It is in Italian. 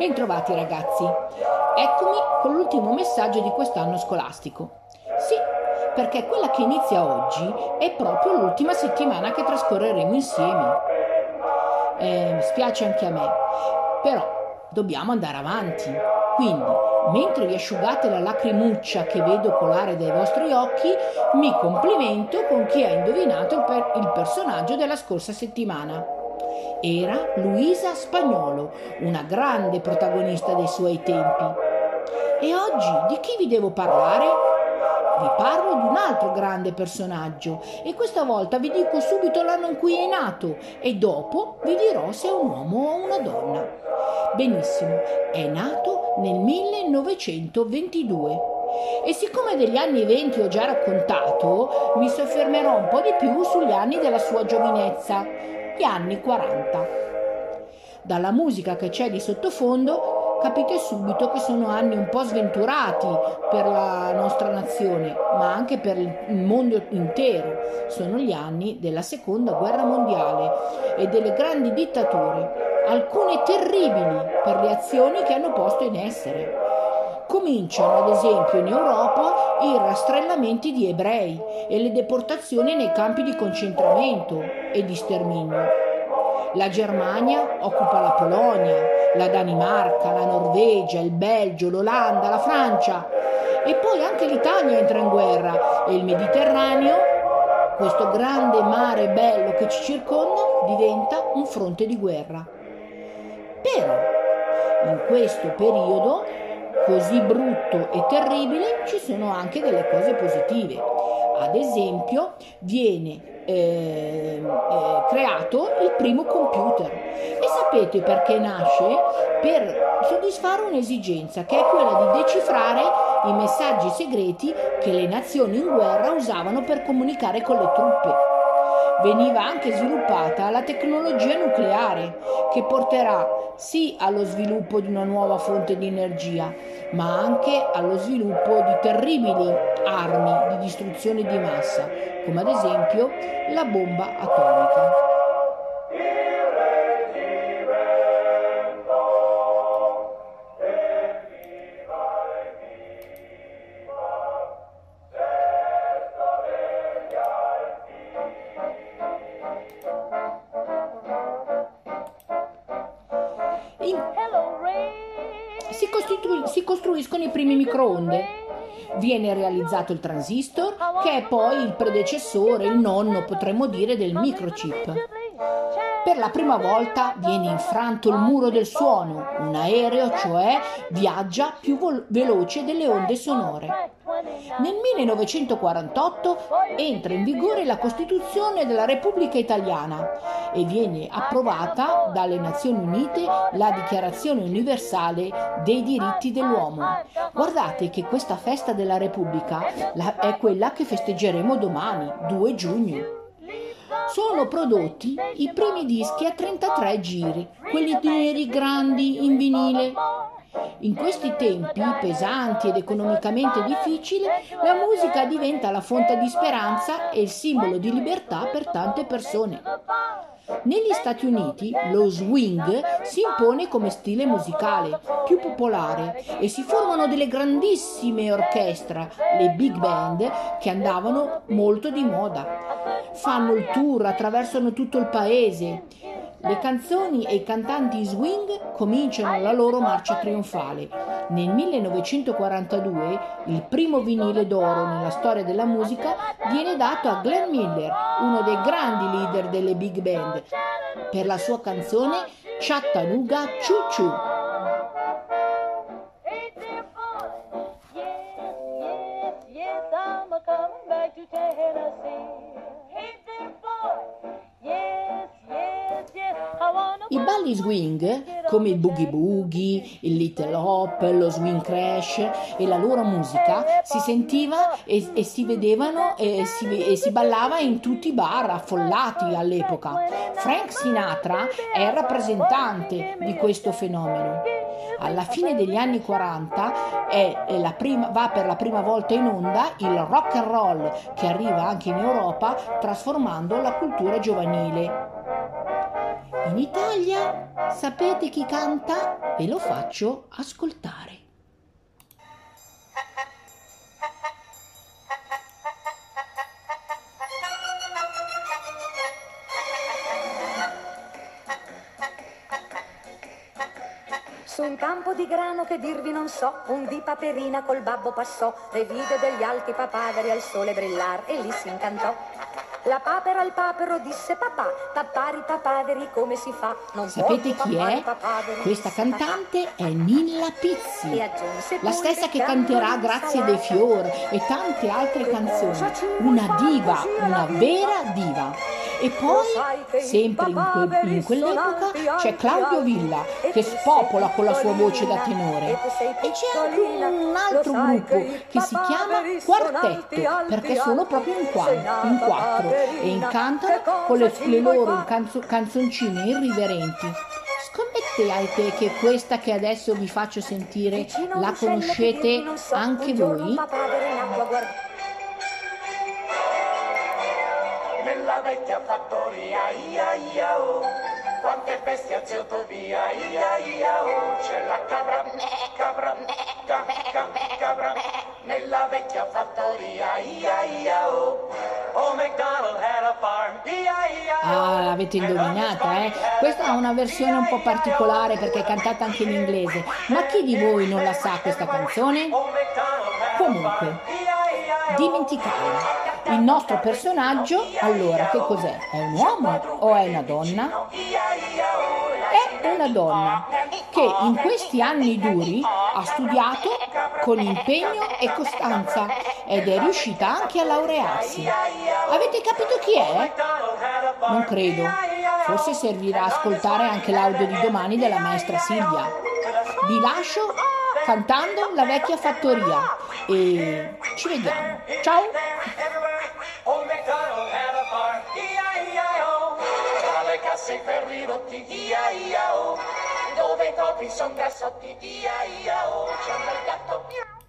Bentrovati ragazzi. Eccomi con l'ultimo messaggio di quest'anno scolastico. Sì, perché quella che inizia oggi è proprio l'ultima settimana che trascorreremo insieme. Eh, spiace anche a me, però dobbiamo andare avanti. Quindi, mentre vi asciugate la lacrimuccia che vedo colare dai vostri occhi, mi complimento con chi ha indovinato per- il personaggio della scorsa settimana. Era Luisa Spagnolo, una grande protagonista dei suoi tempi. E oggi di chi vi devo parlare? Vi parlo di un altro grande personaggio e questa volta vi dico subito l'anno in cui è nato e dopo vi dirò se è un uomo o una donna. Benissimo, è nato nel 1922. E siccome degli anni 20 ho già raccontato, mi soffermerò un po' di più sugli anni della sua giovinezza, gli anni 40. Dalla musica che c'è di sottofondo capite subito che sono anni un po' sventurati per la nostra nazione, ma anche per il mondo intero. Sono gli anni della seconda guerra mondiale e delle grandi dittature, alcune terribili per le azioni che hanno posto in essere. Cominciano ad esempio in Europa i rastrellamenti di ebrei e le deportazioni nei campi di concentramento e di sterminio. La Germania occupa la Polonia, la Danimarca, la Norvegia, il Belgio, l'Olanda, la Francia e poi anche l'Italia entra in guerra e il Mediterraneo, questo grande mare bello che ci circonda, diventa un fronte di guerra. Però in questo periodo così brutto e terribile ci sono anche delle cose positive. Ad esempio viene eh, eh, creato il primo computer e sapete perché nasce? Per soddisfare un'esigenza che è quella di decifrare i messaggi segreti che le nazioni in guerra usavano per comunicare con le truppe veniva anche sviluppata la tecnologia nucleare che porterà sì allo sviluppo di una nuova fonte di energia, ma anche allo sviluppo di terribili armi di distruzione di massa, come ad esempio la bomba atomica. Si, costitu- si costruiscono i primi microonde. Viene realizzato il transistor, che è poi il predecessore, il nonno, potremmo dire, del microchip. Per la prima volta viene infranto il muro del suono, un aereo cioè viaggia più vol- veloce delle onde sonore. Nel 1948 entra in vigore la Costituzione della Repubblica Italiana e viene approvata dalle Nazioni Unite la Dichiarazione universale dei diritti dell'uomo. Guardate che questa festa della Repubblica è quella che festeggeremo domani, 2 giugno sono prodotti i primi dischi a 33 giri, quelli neri grandi in vinile. In questi tempi pesanti ed economicamente difficili, la musica diventa la fonte di speranza e il simbolo di libertà per tante persone. Negli Stati Uniti lo swing si impone come stile musicale più popolare e si formano delle grandissime orchestre, le big band, che andavano molto di moda. Fanno il tour, attraversano tutto il paese le canzoni e i cantanti swing cominciano la loro marcia trionfale. Nel 1942 il primo vinile d'oro nella storia della musica viene dato a Glenn Miller, uno dei grandi leader delle big band, per la sua canzone Chattanooga Choo Choo. I balli swing, come il boogie boogie, il little hop, lo swing crash e la loro musica, si sentiva e, e si vedevano e si, e si, ballava in tutti i bar affollati all'epoca. Frank Sinatra è il rappresentante di questo fenomeno. Alla fine degli anni 40 è, è prima, va per la prima volta in onda il rock and roll che arriva anche in Europa trasformando la cultura giovanile. In Italia sapete chi canta? Ve lo faccio ascoltare. Su un campo di grano che dirvi non so, un di paperina col babbo passò, le vide degli alti papaveri al sole brillar e lì si incantò. La papera al papero disse papà, tappari papaveri come si fa? Non Sapete chi è? Questa cantante è Nilla Pizzi, la stessa che canterà Grazie dei fiori e tante altre canzoni. Una diva, una vera diva. E poi, sempre in, que- in quell'epoca, c'è Claudio Villa che spopola con la sua voce da tenore. e c'è anche un altro gruppo che si chiama Quartetto perché sono proprio in, qua- in quattro e incantano con le, le loro canzo- canzoncine irriverenti. Scommettete che questa che adesso vi faccio sentire la conoscete anche voi? Vecchia fattoria, ia ia oh, quante bestie ha zio via, ia ia oh, c'è la cabra, cabra, ca, ca, cabra, nella vecchia fattoria, ia ia oh, oh McDonald had a farm, ia ia oh, Ah, l'avete indovinata, eh? Questa ha una versione un po' particolare perché è cantata anche in inglese. Ma chi di voi non la sa questa canzone? oh Comunque, farm, Il nostro personaggio, allora, che cos'è? È un uomo o è una donna? È una donna che in questi anni duri ha studiato con impegno e costanza ed è riuscita anche a laurearsi. Avete capito chi è? Non credo. Forse servirà ascoltare anche l'audio di domani della maestra Silvia. Vi lascio cantando la vecchia fattoria e ci vediamo. Ciao! Rotti, E-I-E-I-O. Dove i topi son grassotti, E-I-E-I-O. C'è un bel gatto, miau.